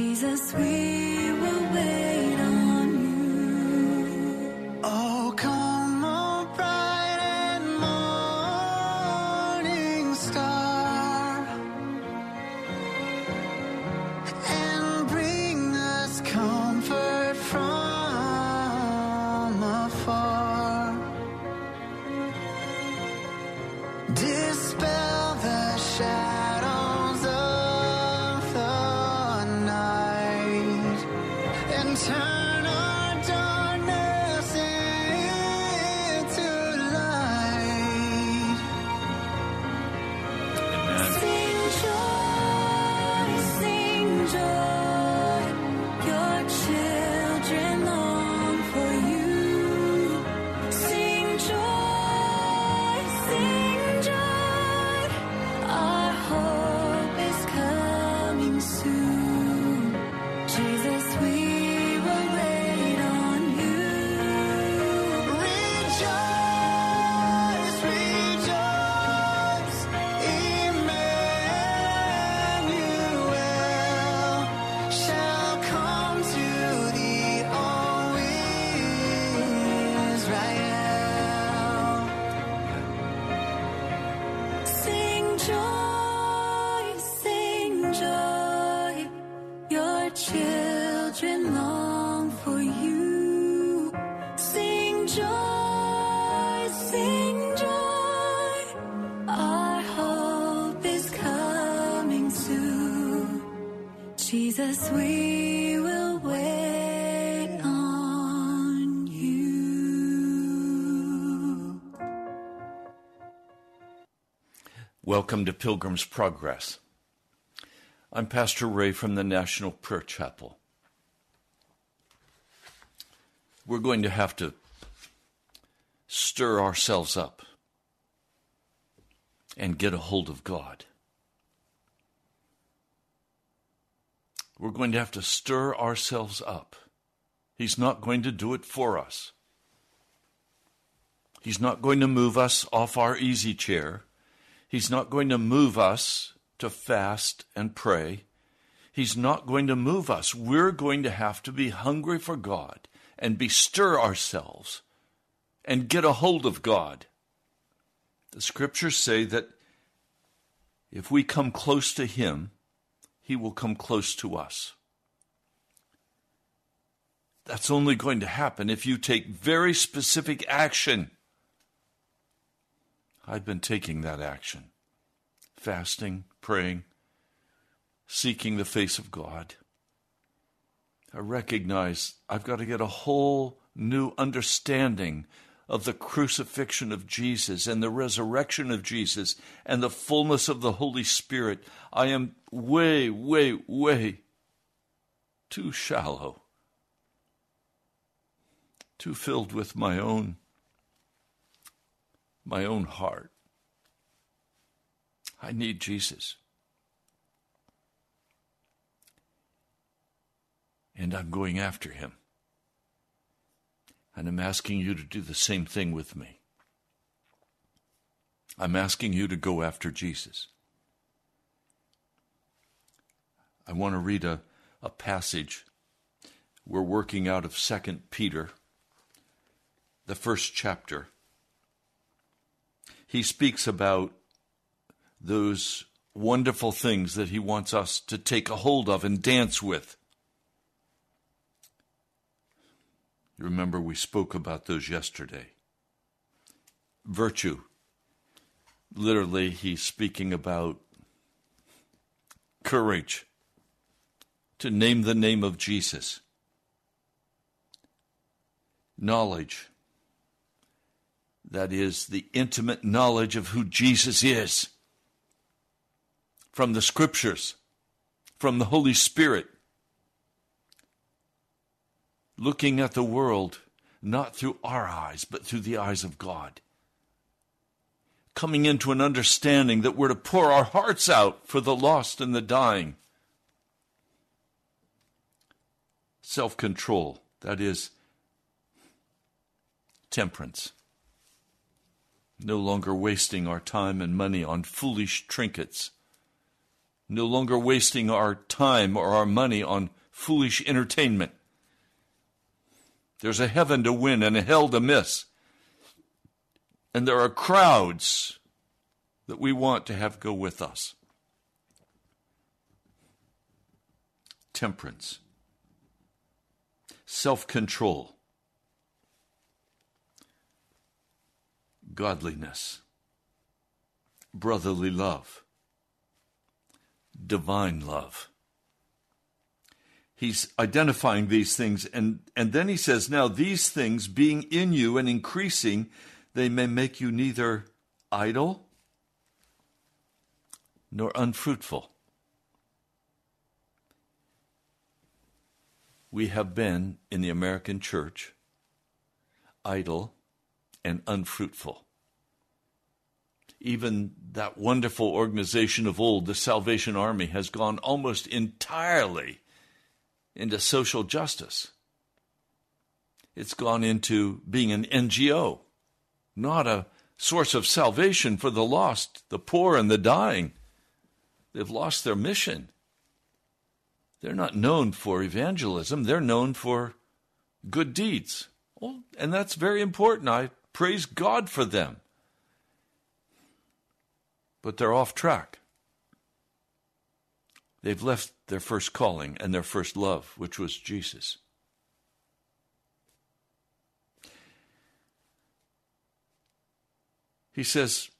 Jesus, we will Jesus, we will wait on you. Welcome to Pilgrim's Progress. I'm Pastor Ray from the National Prayer Chapel. We're going to have to stir ourselves up and get a hold of God. We're going to have to stir ourselves up. He's not going to do it for us. He's not going to move us off our easy chair. He's not going to move us to fast and pray. He's not going to move us. We're going to have to be hungry for God and bestir ourselves and get a hold of God. The scriptures say that if we come close to Him, He will come close to us. That's only going to happen if you take very specific action. I've been taking that action fasting, praying, seeking the face of God. I recognize I've got to get a whole new understanding of the crucifixion of Jesus and the resurrection of Jesus and the fullness of the Holy Spirit. I am way, way, way too shallow, too filled with my own my own heart. I need Jesus. And I'm going after him. And I'm asking you to do the same thing with me. I'm asking you to go after Jesus. I want to read a, a passage. We're working out of 2 Peter, the first chapter. He speaks about those wonderful things that he wants us to take a hold of and dance with. You remember we spoke about those yesterday. Virtue. Literally, he's speaking about courage to name the name of Jesus. Knowledge. That is the intimate knowledge of who Jesus is from the scriptures, from the Holy Spirit. Looking at the world not through our eyes, but through the eyes of God. Coming into an understanding that we're to pour our hearts out for the lost and the dying. Self control, that is, temperance. No longer wasting our time and money on foolish trinkets no longer wasting our time or our money on foolish entertainment. There's a heaven to win and a hell to miss. And there are crowds that we want to have go with us. Temperance, self control, godliness, brotherly love divine love. He's identifying these things, and, and then he says, Now these things being in you and increasing, they may make you neither idle nor unfruitful. We have been in the American church idle and unfruitful even that wonderful organization of old, the Salvation Army, has gone almost entirely into social justice. It's gone into being an NGO, not a source of salvation for the lost, the poor, and the dying. They've lost their mission. They're not known for evangelism, they're known for good deeds. Well, and that's very important. I praise God for them but they're off track. They've left their first calling and their first love, which was Jesus. He says,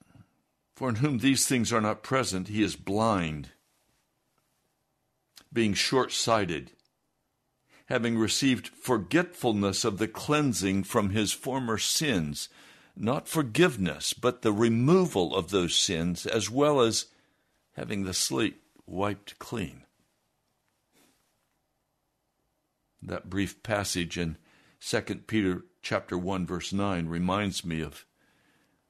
For in whom these things are not present, he is blind, being short sighted, having received forgetfulness of the cleansing from his former sins not forgiveness, but the removal of those sins, as well as having the slate wiped clean. That brief passage in 2 Peter chapter 1 verse 9 reminds me of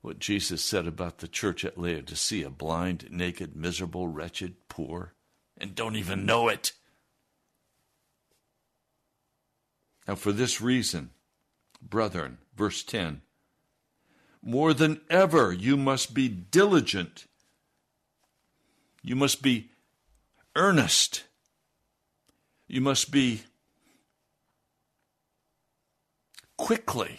what Jesus said about the church at Laodicea, blind, naked, miserable, wretched, poor, and don't even know it. Now for this reason, brethren, verse 10, more than ever, you must be diligent. You must be earnest. You must be quickly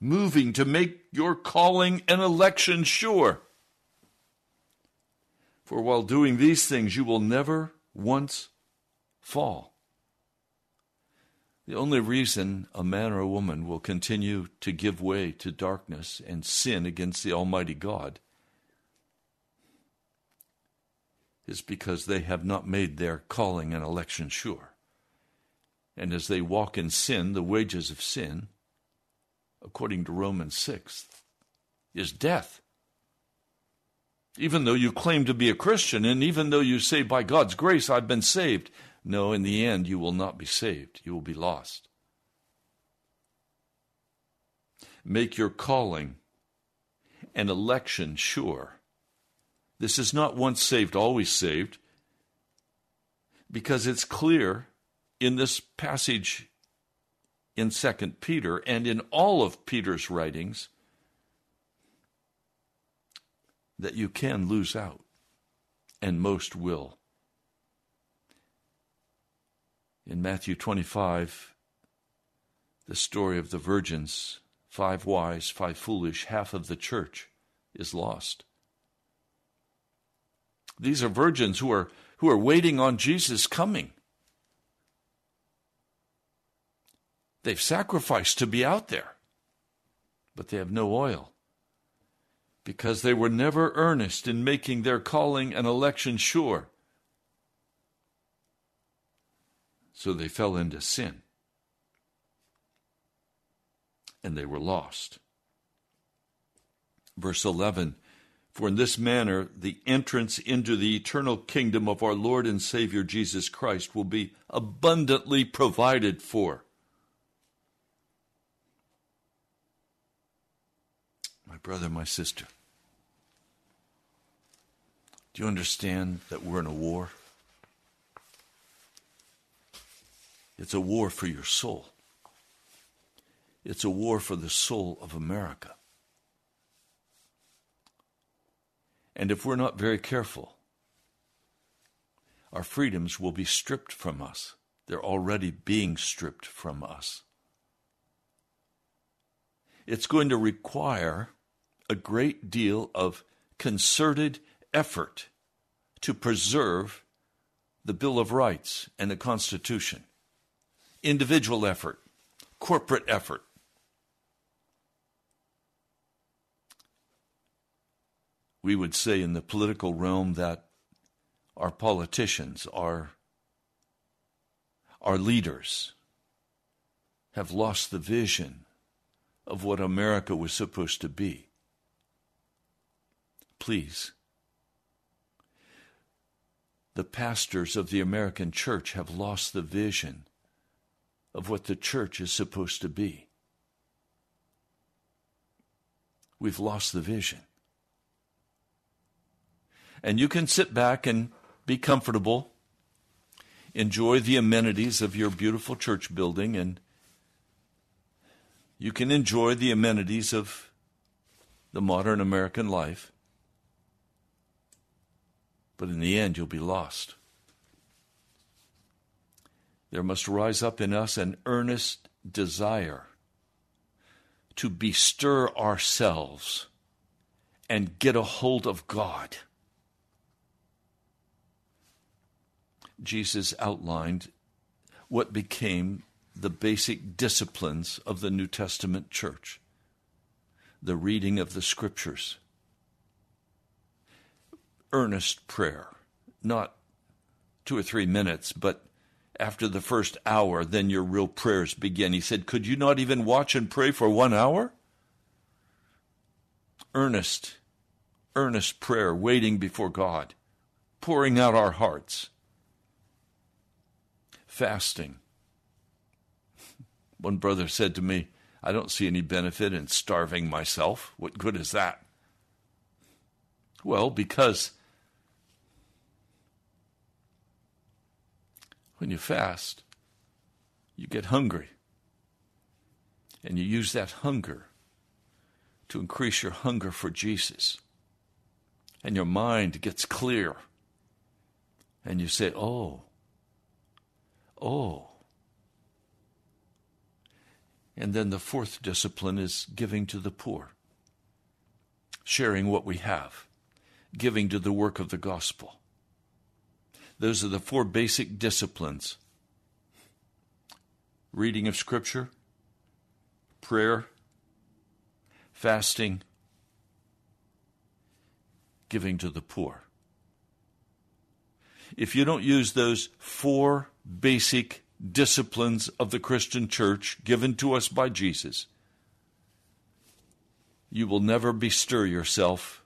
moving to make your calling and election sure. For while doing these things, you will never once fall. The only reason a man or a woman will continue to give way to darkness and sin against the Almighty God is because they have not made their calling and election sure. And as they walk in sin, the wages of sin, according to Romans 6, is death. Even though you claim to be a Christian, and even though you say, by God's grace, I've been saved, No, in the end, you will not be saved. You will be lost. Make your calling and election sure. This is not once saved, always saved, because it's clear in this passage in 2 Peter and in all of Peter's writings that you can lose out, and most will. In Matthew 25, the story of the virgins, five wise, five foolish, half of the church is lost. These are virgins who are, who are waiting on Jesus coming. They've sacrificed to be out there, but they have no oil because they were never earnest in making their calling and election sure. So they fell into sin and they were lost. Verse 11 For in this manner the entrance into the eternal kingdom of our Lord and Savior Jesus Christ will be abundantly provided for. My brother, my sister, do you understand that we're in a war? It's a war for your soul. It's a war for the soul of America. And if we're not very careful, our freedoms will be stripped from us. They're already being stripped from us. It's going to require a great deal of concerted effort to preserve the Bill of Rights and the Constitution. Individual effort, corporate effort. We would say in the political realm that our politicians, our, our leaders, have lost the vision of what America was supposed to be. Please. The pastors of the American church have lost the vision of what the church is supposed to be. We've lost the vision. And you can sit back and be comfortable, enjoy the amenities of your beautiful church building, and you can enjoy the amenities of the modern American life. But in the end, you'll be lost. There must rise up in us an earnest desire to bestir ourselves and get a hold of God. Jesus outlined what became the basic disciplines of the New Testament church the reading of the scriptures, earnest prayer, not two or three minutes, but after the first hour, then your real prayers begin. He said, Could you not even watch and pray for one hour? Earnest, earnest prayer, waiting before God, pouring out our hearts, fasting. One brother said to me, I don't see any benefit in starving myself. What good is that? Well, because when you fast, you get hungry. And you use that hunger to increase your hunger for Jesus. And your mind gets clear. And you say, Oh, oh. And then the fourth discipline is giving to the poor, sharing what we have, giving to the work of the gospel. Those are the four basic disciplines reading of Scripture, prayer, fasting, giving to the poor. If you don't use those four basic disciplines of the Christian church given to us by Jesus, you will never bestir yourself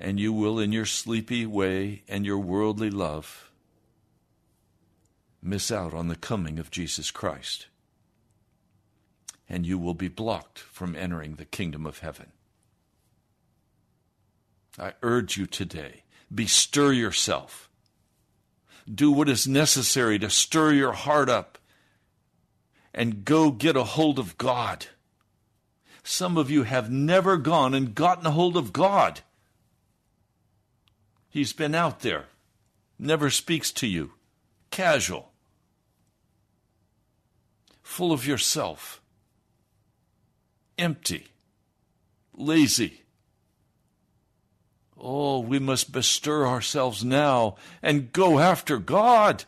and you will, in your sleepy way and your worldly love, miss out on the coming of Jesus Christ. And you will be blocked from entering the kingdom of heaven. I urge you today bestir yourself. Do what is necessary to stir your heart up and go get a hold of God. Some of you have never gone and gotten a hold of God. He's been out there, never speaks to you, casual, full of yourself, empty, lazy. Oh, we must bestir ourselves now and go after God.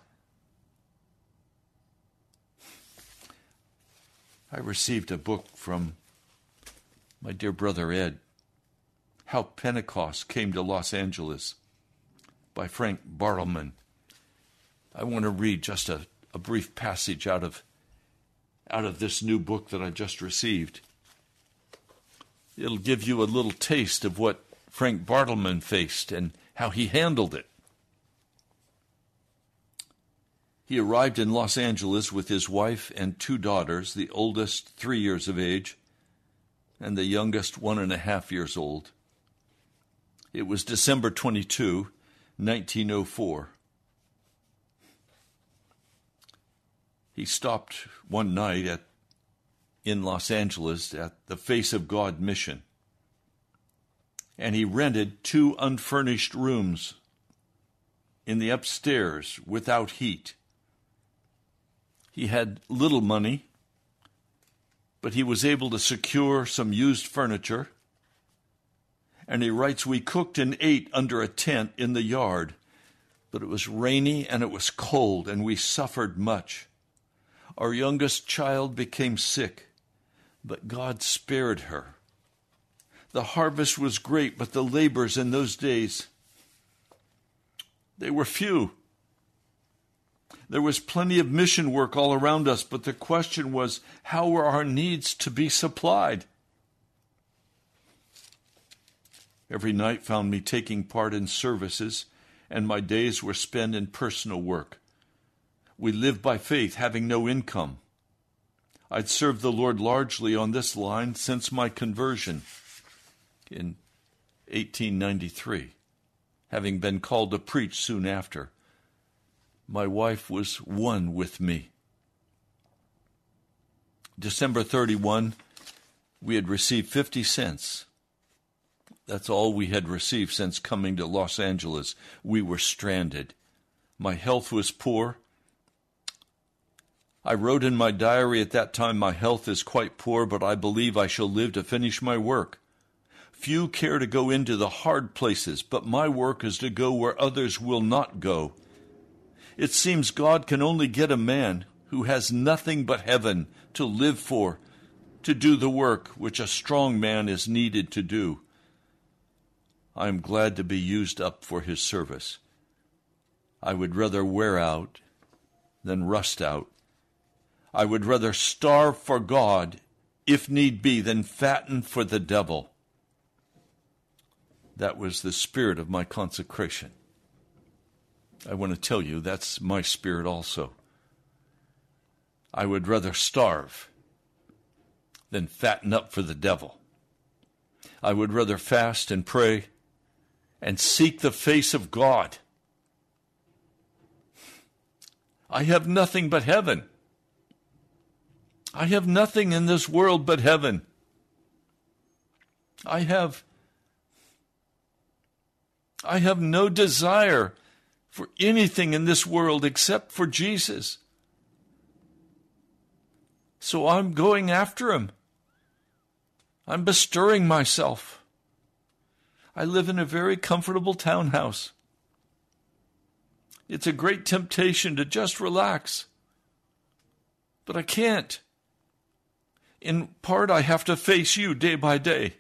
I received a book from my dear brother Ed, How Pentecost Came to Los Angeles by Frank Bartleman. I want to read just a, a brief passage out of, out of this new book that I just received. It'll give you a little taste of what Frank Bartleman faced and how he handled it. He arrived in Los Angeles with his wife and two daughters, the oldest three years of age, and the youngest one and a half years old. It was December 22, 1904. He stopped one night at in Los Angeles at the Face of God mission. And he rented two unfurnished rooms in the upstairs without heat. He had little money, but he was able to secure some used furniture. And he writes, We cooked and ate under a tent in the yard, but it was rainy and it was cold, and we suffered much. Our youngest child became sick, but God spared her. The harvest was great, but the labors in those days, they were few. There was plenty of mission work all around us, but the question was how were our needs to be supplied? Every night found me taking part in services, and my days were spent in personal work. We lived by faith, having no income. I'd served the Lord largely on this line since my conversion in 1893, having been called to preach soon after. My wife was one with me. December 31, we had received 50 cents. That's all we had received since coming to Los Angeles. We were stranded. My health was poor. I wrote in my diary at that time, My health is quite poor, but I believe I shall live to finish my work. Few care to go into the hard places, but my work is to go where others will not go. It seems God can only get a man who has nothing but heaven to live for, to do the work which a strong man is needed to do. I am glad to be used up for his service. I would rather wear out than rust out. I would rather starve for God, if need be, than fatten for the devil. That was the spirit of my consecration. I want to tell you that's my spirit also. I would rather starve than fatten up for the devil. I would rather fast and pray and seek the face of God. I have nothing but heaven. I have nothing in this world but heaven. I have I have no desire for anything in this world except for Jesus. So I'm going after him. I'm bestirring myself. I live in a very comfortable townhouse. It's a great temptation to just relax. But I can't. In part, I have to face you day by day.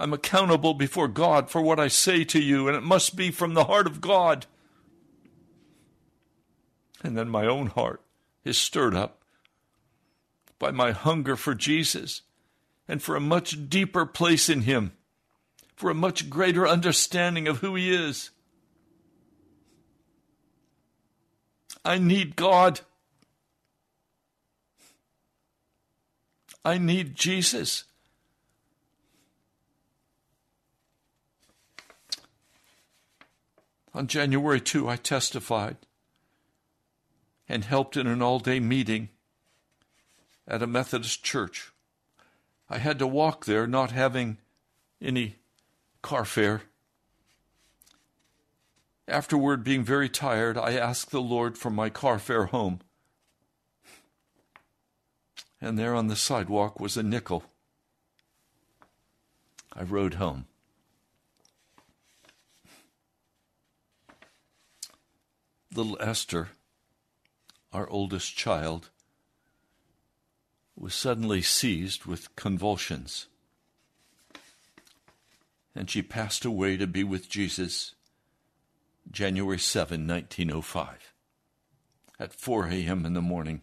I'm accountable before God for what I say to you, and it must be from the heart of God. And then my own heart is stirred up by my hunger for Jesus and for a much deeper place in Him, for a much greater understanding of who He is. I need God. I need Jesus. On January 2, I testified and helped in an all day meeting at a Methodist church. I had to walk there not having any car fare. Afterward, being very tired, I asked the Lord for my car fare home. And there on the sidewalk was a nickel. I rode home. Little Esther, our oldest child, was suddenly seized with convulsions. And she passed away to be with Jesus January 7, 1905, at 4 a.m. in the morning.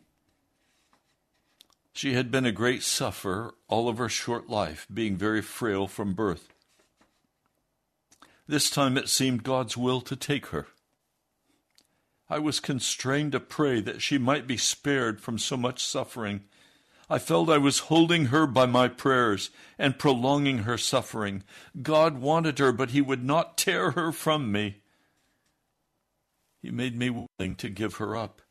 She had been a great sufferer all of her short life, being very frail from birth. This time it seemed God's will to take her. I was constrained to pray that she might be spared from so much suffering. I felt I was holding her by my prayers and prolonging her suffering. God wanted her, but He would not tear her from me. He made me willing to give her up.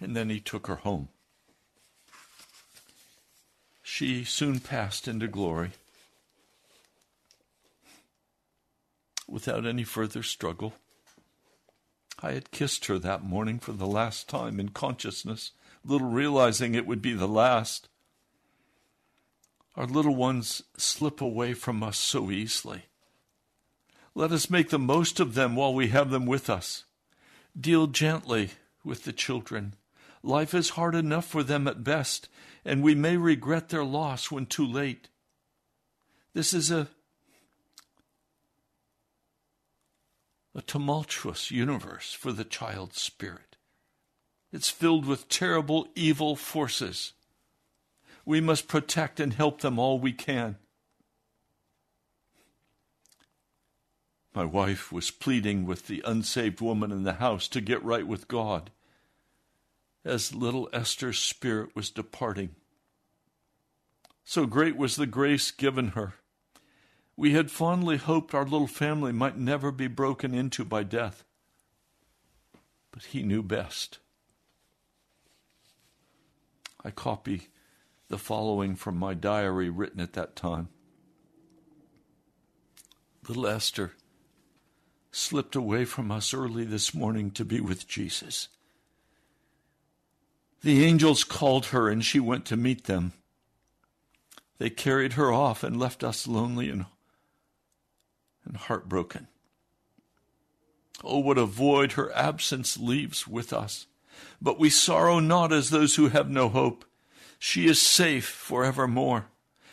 And then He took her home. She soon passed into glory without any further struggle. I had kissed her that morning for the last time in consciousness, little realizing it would be the last. Our little ones slip away from us so easily. Let us make the most of them while we have them with us. Deal gently with the children. Life is hard enough for them at best, and we may regret their loss when too late. This is a a tumultuous universe for the child's spirit. It's filled with terrible evil forces. We must protect and help them all we can. My wife was pleading with the unsaved woman in the house to get right with God as little Esther's spirit was departing. So great was the grace given her. We had fondly hoped our little family might never be broken into by death. But he knew best. I copy the following from my diary written at that time. Little Esther slipped away from us early this morning to be with Jesus. The angels called her and she went to meet them. They carried her off and left us lonely and, and heartbroken. Oh, what a void her absence leaves with us. But we sorrow not as those who have no hope. She is safe forevermore,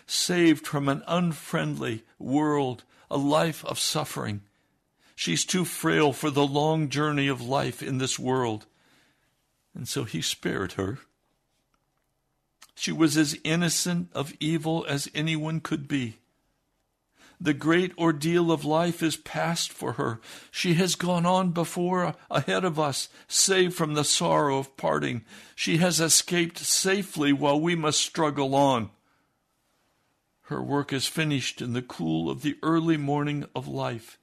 saved from an unfriendly world, a life of suffering. She's too frail for the long journey of life in this world. And so he spared her. She was as innocent of evil as anyone could be. The great ordeal of life is past for her. She has gone on before, uh, ahead of us, saved from the sorrow of parting. She has escaped safely while we must struggle on. Her work is finished in the cool of the early morning of life.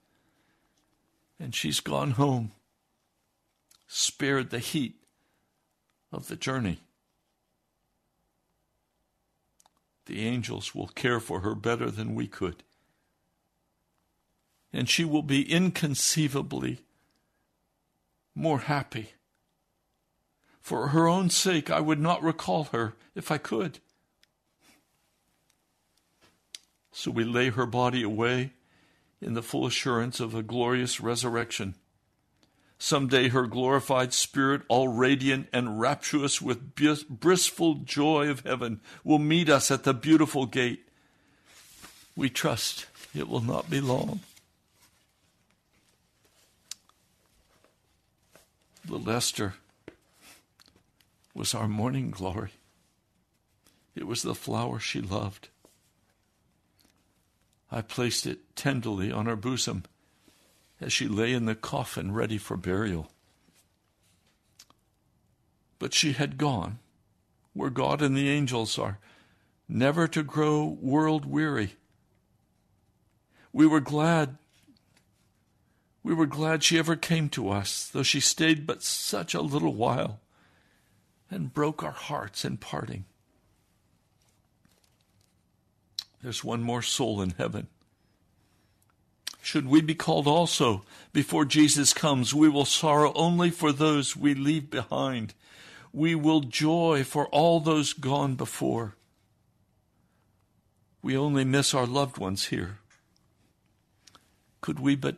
And she's gone home, spared the heat of the journey. The angels will care for her better than we could. And she will be inconceivably more happy. For her own sake, I would not recall her if I could. So we lay her body away in the full assurance of a glorious resurrection. Someday her glorified spirit, all radiant and rapturous with blissful joy of heaven, will meet us at the beautiful gate. We trust it will not be long. Little Esther was our morning glory. It was the flower she loved. I placed it tenderly on her bosom as she lay in the coffin ready for burial. But she had gone where God and the angels are, never to grow world weary. We were glad. We were glad she ever came to us, though she stayed but such a little while and broke our hearts in parting. There's one more soul in heaven. Should we be called also before Jesus comes, we will sorrow only for those we leave behind. We will joy for all those gone before. We only miss our loved ones here. Could we but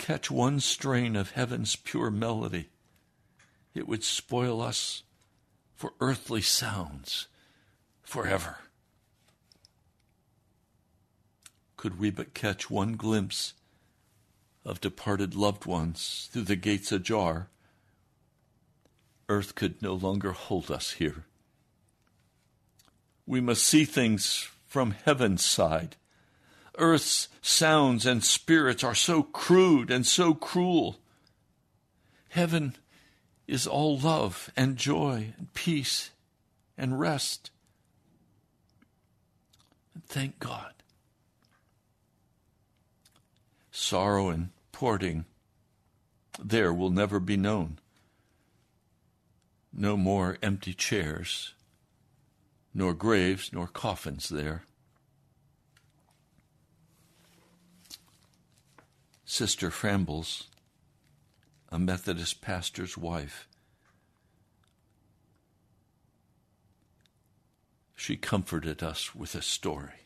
catch one strain of heaven's pure melody, it would spoil us for earthly sounds forever. Could we but catch one glimpse of departed loved ones through the gates ajar, earth could no longer hold us here. We must see things from heaven's side. Earth's sounds and spirits are so crude and so cruel. Heaven is all love and joy and peace and rest. And thank God. Sorrow and porting there will never be known. No more empty chairs, nor graves, nor coffins there. Sister Frambles, a Methodist pastor's wife, she comforted us with a story.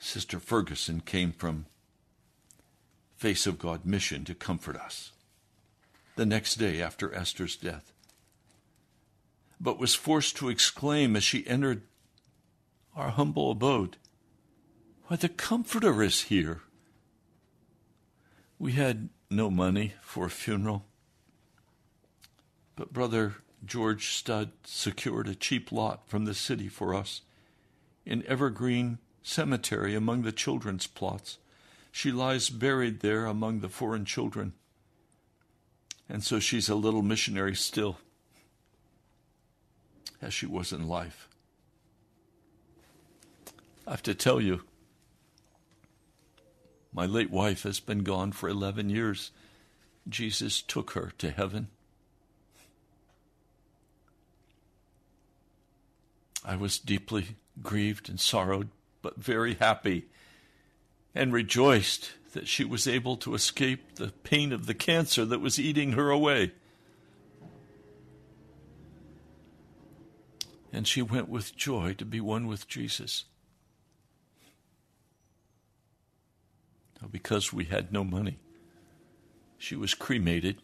Sister Ferguson came from Face of God mission to comfort us the next day after Esther's death, but was forced to exclaim as she entered our humble abode, Why, the Comforter is here! We had no money for a funeral, but Brother George Studd secured a cheap lot from the city for us in Evergreen Cemetery among the children's plots. She lies buried there among the foreign children. And so she's a little missionary still, as she was in life. I have to tell you, my late wife has been gone for 11 years. Jesus took her to heaven. I was deeply grieved and sorrowed, but very happy and rejoiced that she was able to escape the pain of the cancer that was eating her away. And she went with joy to be one with Jesus. Now, because we had no money, she was cremated.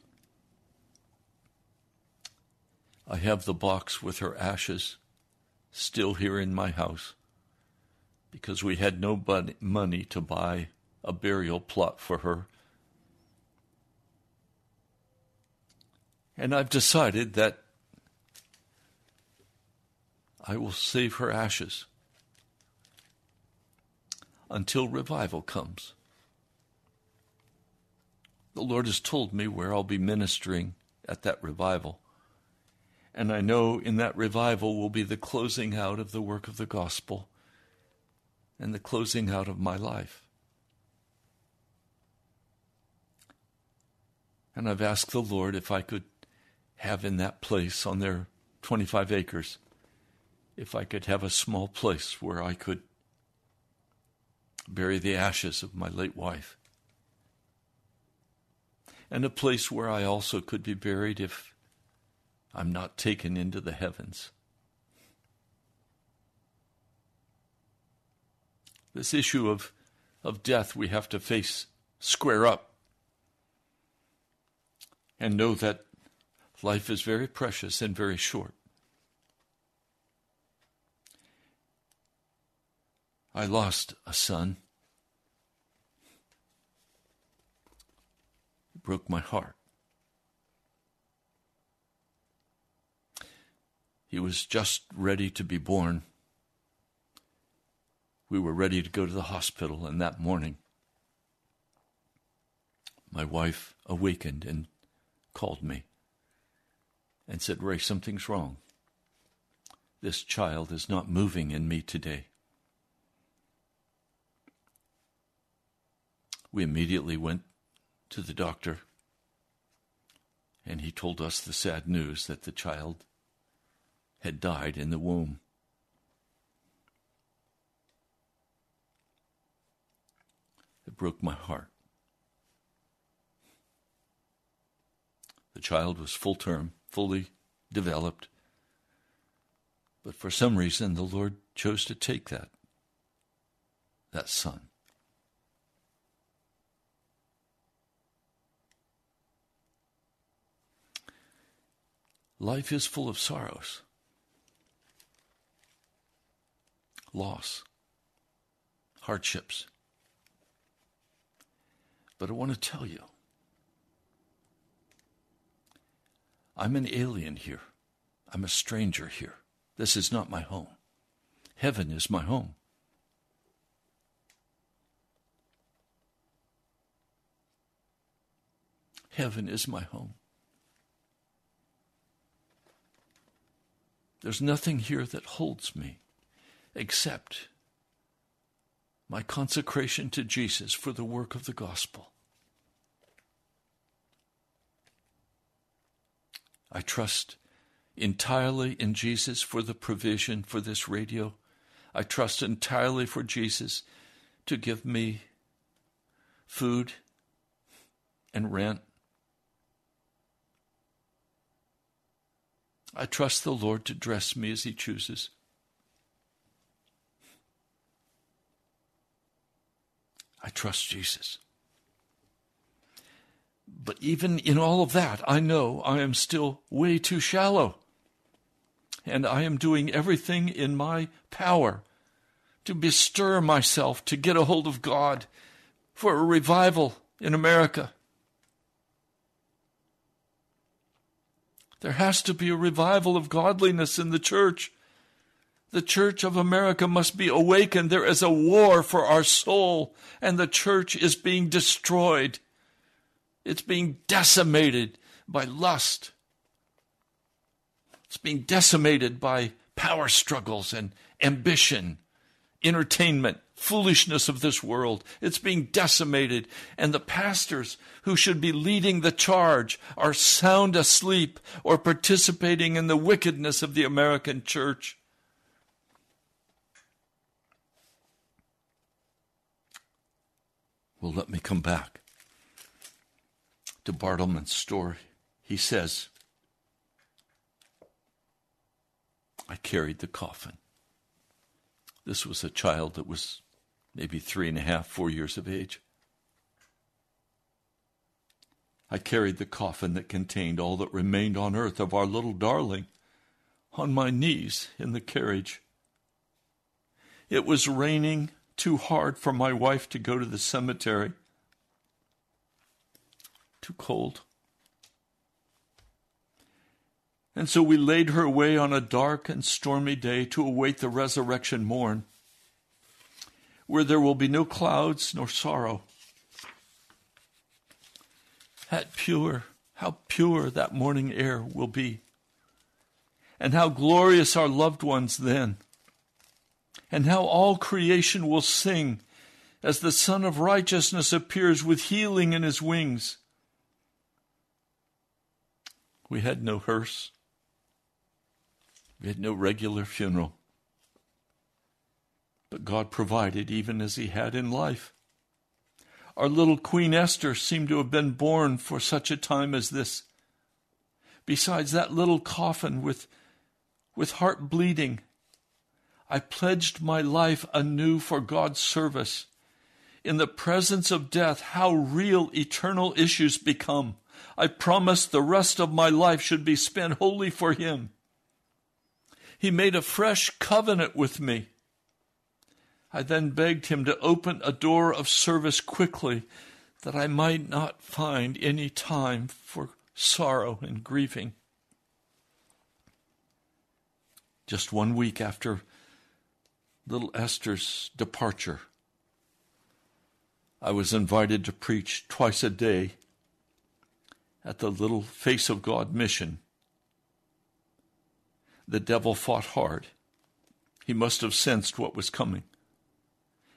I have the box with her ashes still here in my house because we had no money to buy a burial plot for her. And I've decided that I will save her ashes until revival comes. The Lord has told me where I'll be ministering at that revival. And I know in that revival will be the closing out of the work of the gospel and the closing out of my life. And I've asked the Lord if I could have in that place on their 25 acres, if I could have a small place where I could bury the ashes of my late wife. And a place where I also could be buried if I'm not taken into the heavens. This issue of, of death we have to face square up and know that life is very precious and very short. I lost a son. It broke my heart. He was just ready to be born we were ready to go to the hospital, and that morning my wife awakened and called me and said, Ray, something's wrong. This child is not moving in me today. We immediately went to the doctor, and he told us the sad news that the child had died in the womb. It broke my heart. The child was full term, fully developed. But for some reason, the Lord chose to take that, that son. Life is full of sorrows, loss, hardships. But I want to tell you, I'm an alien here. I'm a stranger here. This is not my home. Heaven is my home. Heaven is my home. There's nothing here that holds me except my consecration to Jesus for the work of the gospel. I trust entirely in Jesus for the provision for this radio. I trust entirely for Jesus to give me food and rent. I trust the Lord to dress me as He chooses. I trust Jesus. But even in all of that, I know I am still way too shallow. And I am doing everything in my power to bestir myself to get a hold of God for a revival in America. There has to be a revival of godliness in the church. The church of America must be awakened. There is a war for our soul, and the church is being destroyed. It's being decimated by lust. It's being decimated by power struggles and ambition, entertainment, foolishness of this world. It's being decimated. And the pastors who should be leading the charge are sound asleep or participating in the wickedness of the American church. Well, let me come back to Bartleman's story. He says, I carried the coffin. This was a child that was maybe three and a half, four years of age. I carried the coffin that contained all that remained on earth of our little darling on my knees in the carriage. It was raining too hard for my wife to go to the cemetery. Too cold. And so we laid her away on a dark and stormy day to await the resurrection morn, where there will be no clouds nor sorrow. That pure, how pure that morning air will be, and how glorious our loved ones then and how all creation will sing as the Sun of Righteousness appears with healing in his wings. We had no hearse. We had no regular funeral. But God provided even as He had in life. Our little Queen Esther seemed to have been born for such a time as this. Besides that little coffin with, with heart bleeding, I pledged my life anew for God's service. In the presence of death, how real eternal issues become. I promised the rest of my life should be spent wholly for Him. He made a fresh covenant with me. I then begged Him to open a door of service quickly that I might not find any time for sorrow and grieving. Just one week after little Esther's departure, I was invited to preach twice a day at the little Face of God mission, the devil fought hard. He must have sensed what was coming.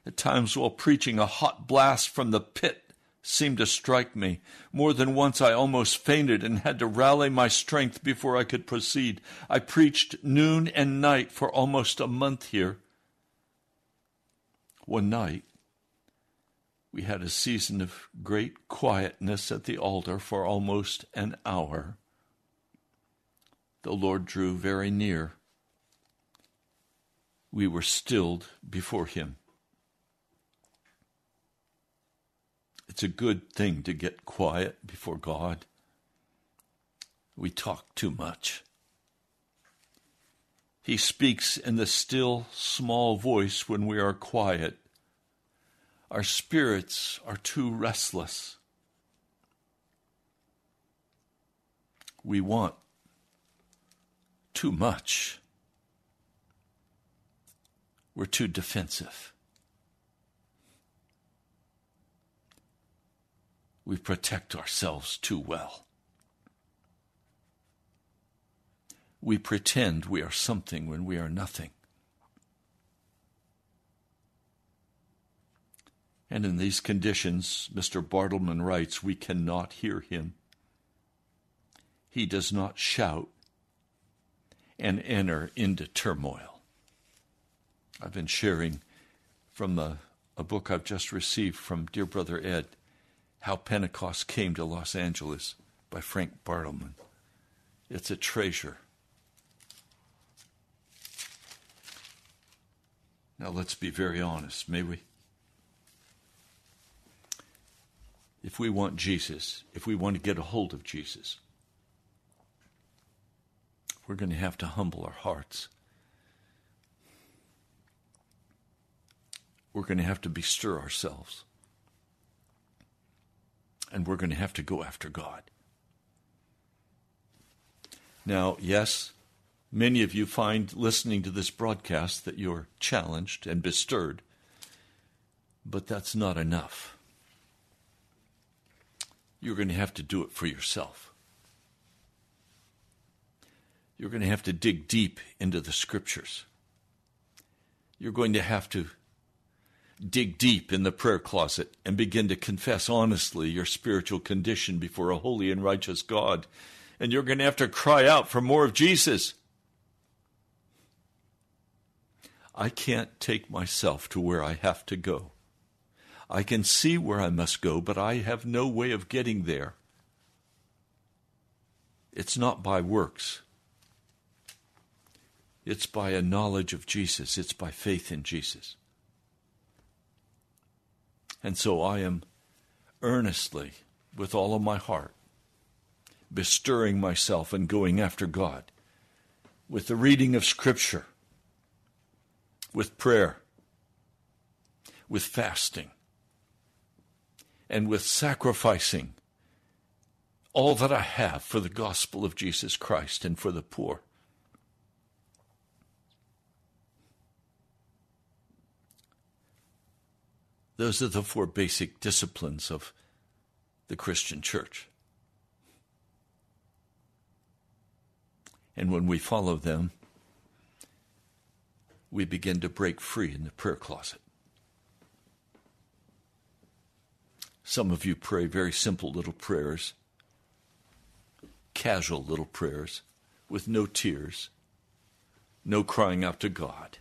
At times, while preaching, a hot blast from the pit seemed to strike me. More than once, I almost fainted and had to rally my strength before I could proceed. I preached noon and night for almost a month here. One night, we had a season of great quietness at the altar for almost an hour. The Lord drew very near. We were stilled before Him. It's a good thing to get quiet before God. We talk too much. He speaks in the still, small voice when we are quiet. Our spirits are too restless. We want too much. We're too defensive. We protect ourselves too well. We pretend we are something when we are nothing. And in these conditions, Mr. Bartleman writes, we cannot hear him. He does not shout and enter into turmoil. I've been sharing from a, a book I've just received from dear brother Ed, How Pentecost Came to Los Angeles by Frank Bartleman. It's a treasure. Now let's be very honest, may we? If we want Jesus, if we want to get a hold of Jesus, we're going to have to humble our hearts. We're going to have to bestir ourselves. And we're going to have to go after God. Now, yes, many of you find listening to this broadcast that you're challenged and bestirred, but that's not enough. You're going to have to do it for yourself. You're going to have to dig deep into the scriptures. You're going to have to dig deep in the prayer closet and begin to confess honestly your spiritual condition before a holy and righteous God. And you're going to have to cry out for more of Jesus. I can't take myself to where I have to go. I can see where I must go, but I have no way of getting there. It's not by works. It's by a knowledge of Jesus. It's by faith in Jesus. And so I am earnestly, with all of my heart, bestirring myself and going after God with the reading of Scripture, with prayer, with fasting, and with sacrificing all that I have for the gospel of Jesus Christ and for the poor. Those are the four basic disciplines of the Christian church. And when we follow them, we begin to break free in the prayer closet. Some of you pray very simple little prayers, casual little prayers with no tears, no crying out to God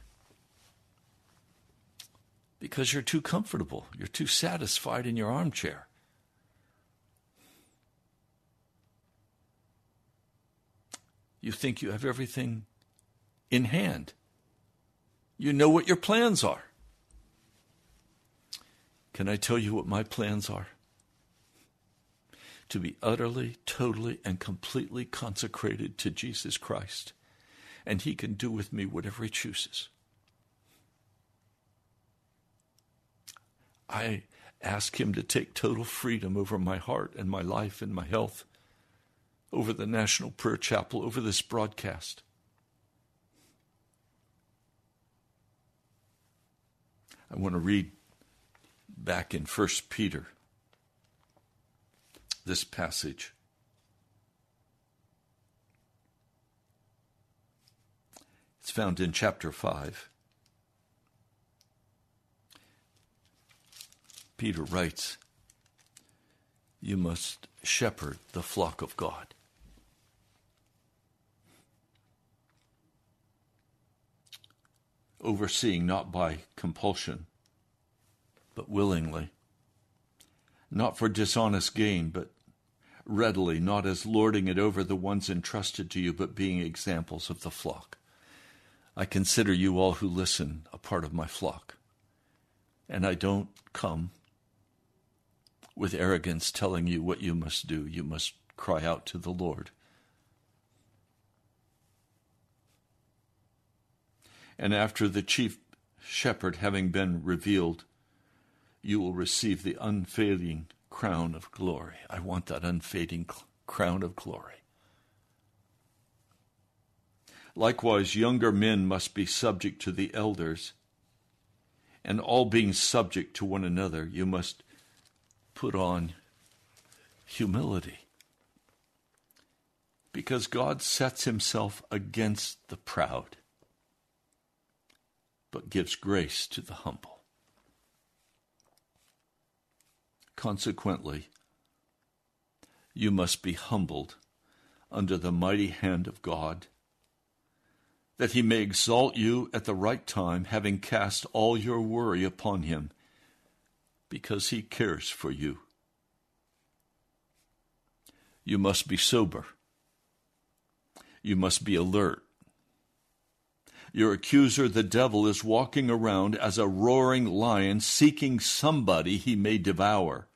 because you're too comfortable. You're too satisfied in your armchair. You think you have everything in hand. You know what your plans are. Can I tell you what my plans are? To be utterly, totally, and completely consecrated to Jesus Christ. And He can do with me whatever He chooses. I ask Him to take total freedom over my heart and my life and my health, over the National Prayer Chapel, over this broadcast. I want to read back in 1 Peter this passage. It's found in chapter 5. Peter writes, You must shepherd the flock of God. Overseeing not by compulsion, but willingly. Not for dishonest gain, but readily, not as lording it over the ones entrusted to you, but being examples of the flock. I consider you all who listen a part of my flock. And I don't come with arrogance telling you what you must do. You must cry out to the Lord. And after the chief shepherd having been revealed, you will receive the unfailing crown of glory. I want that unfading cl- crown of glory. Likewise, younger men must be subject to the elders, and all being subject to one another, you must put on humility. Because God sets himself against the proud, but gives grace to the humble. Consequently, you must be humbled under the mighty hand of God, that he may exalt you at the right time, having cast all your worry upon him, because he cares for you. You must be sober. You must be alert. Your accuser, the devil, is walking around as a roaring lion seeking somebody he may devour.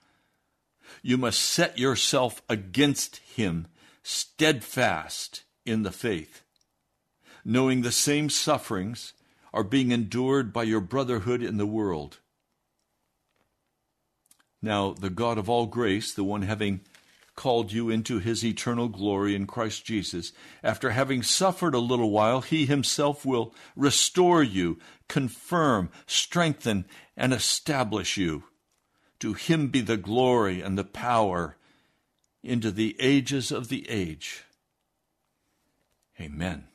You must set yourself against him, steadfast in the faith, knowing the same sufferings are being endured by your brotherhood in the world. Now, the God of all grace, the one having called you into his eternal glory in Christ Jesus, after having suffered a little while, he himself will restore you, confirm, strengthen, and establish you. To him be the glory and the power into the ages of the age. Amen.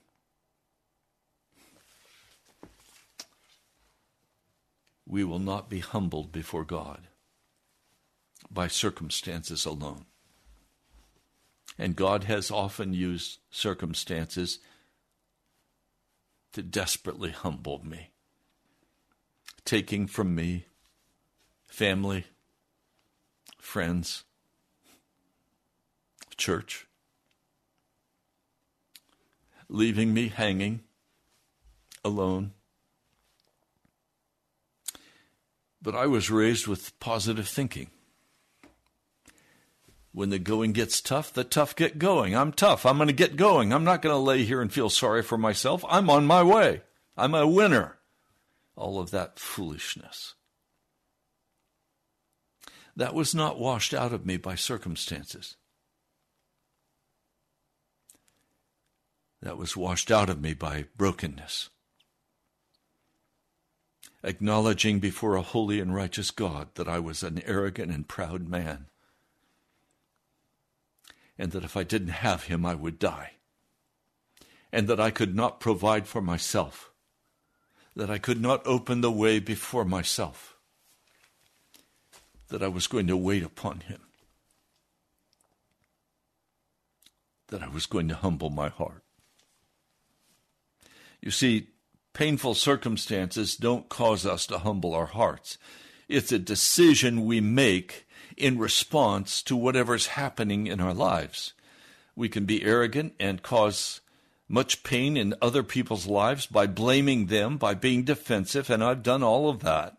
We will not be humbled before God by circumstances alone. And God has often used circumstances to desperately humble me, taking from me family, friends, church, leaving me hanging alone. But I was raised with positive thinking. When the going gets tough, the tough get going. I'm tough. I'm going to get going. I'm not going to lay here and feel sorry for myself. I'm on my way. I'm a winner. All of that foolishness. That was not washed out of me by circumstances. That was washed out of me by brokenness. Acknowledging before a holy and righteous God that I was an arrogant and proud man and that if I didn't have him, I would die, and that I could not provide for myself, that I could not open the way before myself, that I was going to wait upon him, that I was going to humble my heart. You see, painful circumstances don't cause us to humble our hearts. It's a decision we make in response to whatever's happening in our lives. We can be arrogant and cause much pain in other people's lives by blaming them, by being defensive, and I've done all of that.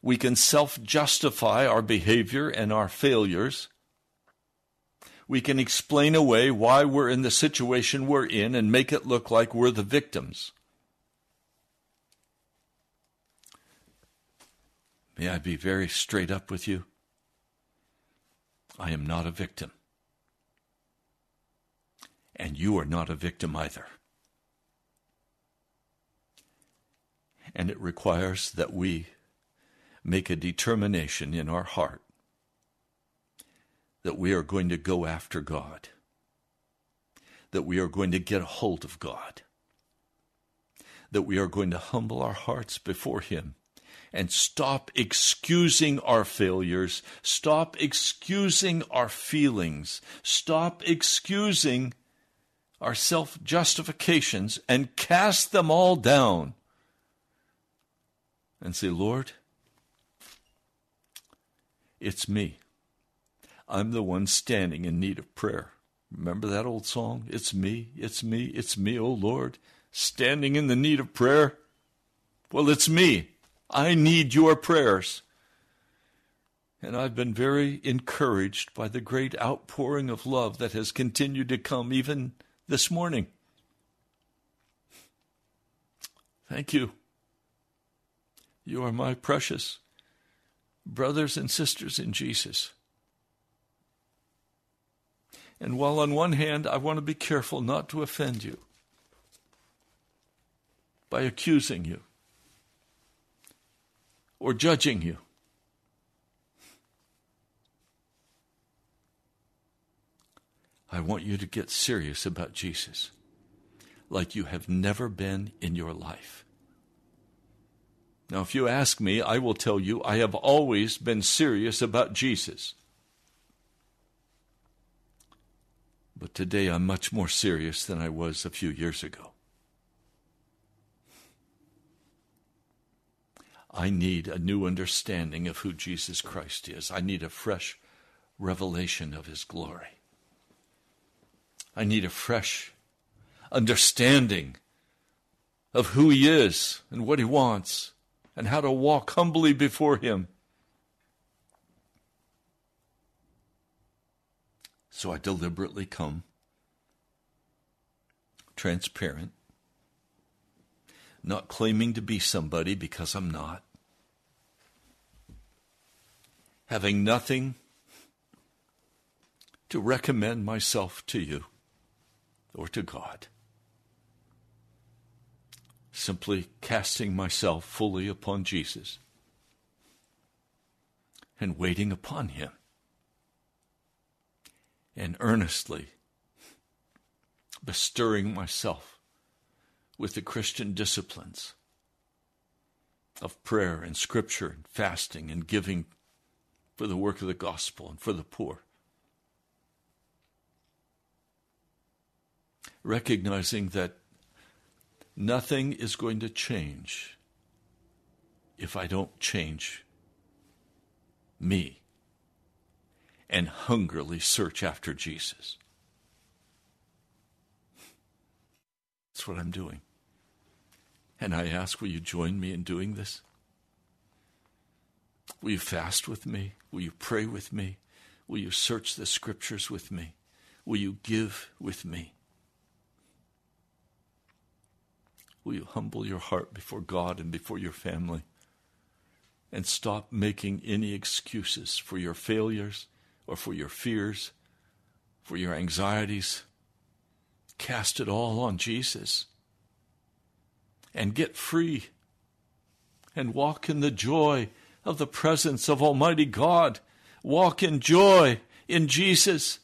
We can self justify our behavior and our failures. We can explain away why we're in the situation we're in and make it look like we're the victims. May I be very straight up with you? I am not a victim. And you are not a victim either. And it requires that we make a determination in our heart that we are going to go after God, that we are going to get a hold of God, that we are going to humble our hearts before Him and stop excusing our failures, stop excusing our feelings, stop excusing our self justifications, and cast them all down and say, Lord, it's me. I'm the one standing in need of prayer. Remember that old song? It's me, it's me, it's me, oh Lord, standing in the need of prayer. Well, it's me. I need your prayers. And I've been very encouraged by the great outpouring of love that has continued to come even this morning. Thank you. You are my precious brothers and sisters in Jesus. And while on one hand I want to be careful not to offend you by accusing you or judging you, I want you to get serious about Jesus like you have never been in your life. Now, if you ask me, I will tell you I have always been serious about Jesus. But today I'm much more serious than I was a few years ago. I need a new understanding of who Jesus Christ is. I need a fresh revelation of his glory. I need a fresh understanding of who he is and what he wants and how to walk humbly before him. So I deliberately come transparent, not claiming to be somebody because I'm not, having nothing to recommend myself to you or to God. Simply casting myself fully upon Jesus and waiting upon Him and earnestly bestirring myself with the Christian disciplines of prayer and scripture and fasting and giving for the work of the gospel and for the poor. Recognizing that nothing is going to change if I don't change me and hungrily search after Jesus. That's what I'm doing. And I ask, will you join me in doing this? Will you fast with me? Will you pray with me? Will you search the scriptures with me? Will you give with me? Will you humble your heart before God and before your family? And stop making any excuses for your failures or for your fears, for your anxieties. Cast it all on Jesus and get free and walk in the joy of the presence of Almighty God. Walk in joy in Jesus,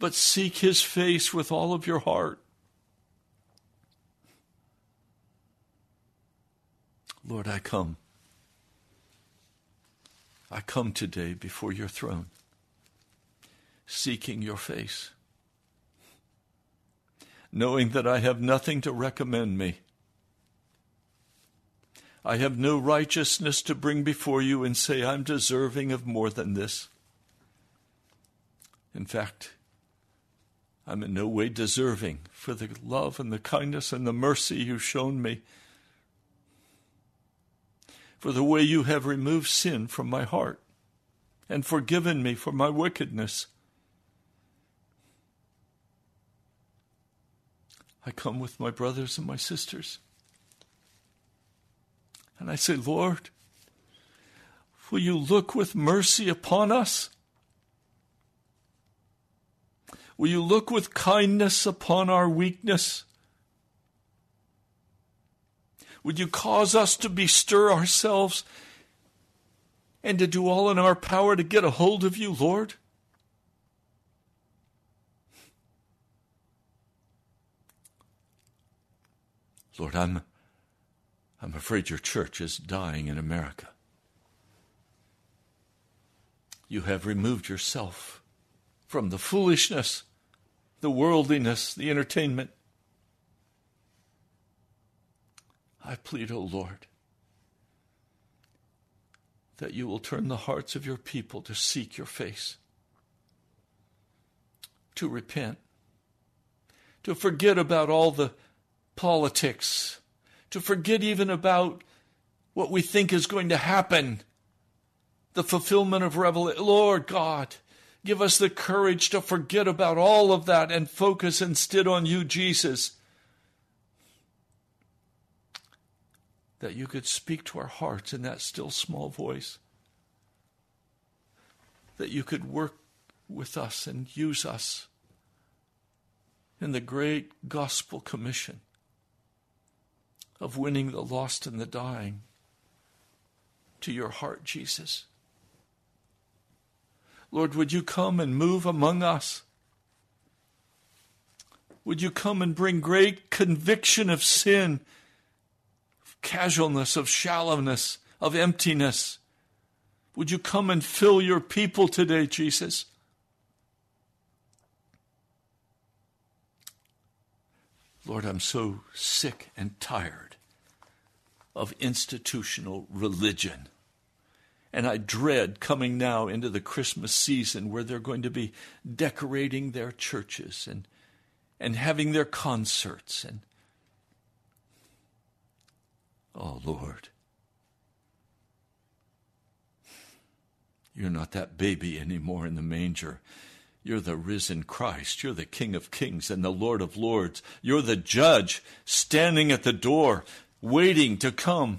but seek His face with all of your heart. Lord, I come. I come today before your throne seeking your face, knowing that I have nothing to recommend me. I have no righteousness to bring before you and say I'm deserving of more than this. In fact, I'm in no way deserving for the love and the kindness and the mercy you've shown me, for the way you have removed sin from my heart and forgiven me for my wickedness. I come with my brothers and my sisters. And I say, Lord, will you look with mercy upon us? Will you look with kindness upon our weakness? Would you cause us to bestir ourselves and to do all in our power to get a hold of you, Lord? Lord, I'm, I'm afraid your church is dying in America. You have removed yourself from the foolishness, the worldliness, the entertainment. I plead, O Lord, that you will turn the hearts of your people to seek your face, to repent, to forget about all the politics, to forget even about what we think is going to happen, the fulfillment of Revelation. Lord God, give us the courage to forget about all of that and focus instead on you, Jesus. That you could speak to our hearts in that still small voice. That you could work with us and use us in the great gospel commission of winning the lost and the dying to your heart, Jesus. Lord, would you come and move among us? Would you come and bring great conviction of sin, of casualness, of shallowness, of emptiness? Would you come and fill your people today, Jesus? Lord, I'm so sick and tired of institutional religion. And I dread coming now into the Christmas season where they're going to be decorating their churches and, and having their concerts. And oh, Lord, you're not that baby anymore in the manger. You're the risen Christ. You're the King of kings and the Lord of lords. You're the judge standing at the door, waiting to come.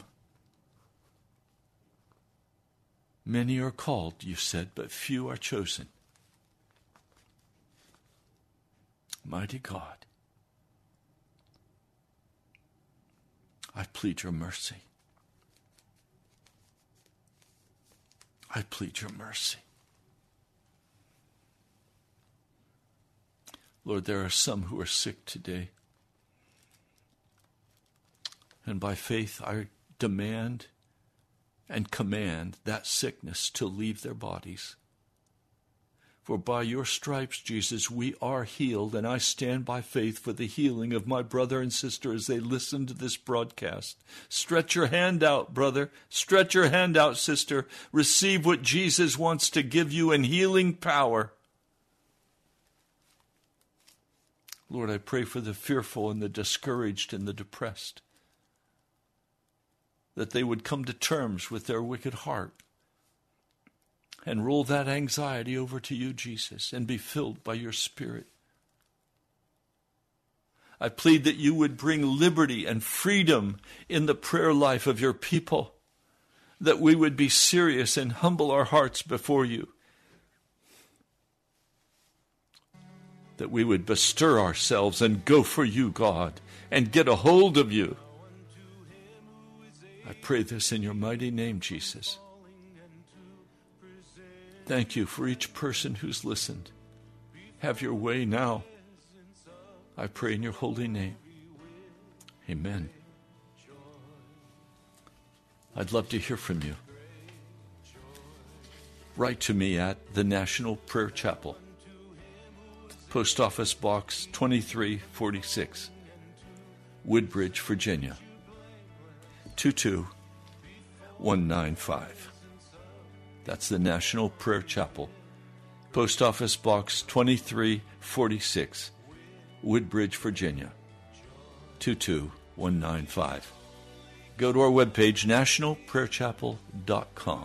Many are called, you said, but few are chosen. Mighty God, I plead your mercy. I plead your mercy. Lord, there are some who are sick today. And by faith, I demand and command that sickness to leave their bodies. For by your stripes, Jesus, we are healed, and I stand by faith for the healing of my brother and sister as they listen to this broadcast. Stretch your hand out, brother. Stretch your hand out, sister. Receive what Jesus wants to give you in healing power. Lord, I pray for the fearful and the discouraged and the depressed, that they would come to terms with their wicked heart and roll that anxiety over to you, Jesus, and be filled by your Spirit. I plead that you would bring liberty and freedom in the prayer life of your people, that we would be serious and humble our hearts before you that we would bestir ourselves and go for you, God, and get a hold of you. I pray this in your mighty name, Jesus. Thank you for each person who's listened. Have your way now. I pray in your holy name. Amen. I'd love to hear from you. Write to me at the National Prayer Chapel. Post Office Box 2346, Woodbridge, Virginia 22195. That's the National Prayer Chapel. Post Office Box 2346, Woodbridge, Virginia 22195. Go to our webpage, nationalprayerchapel.com.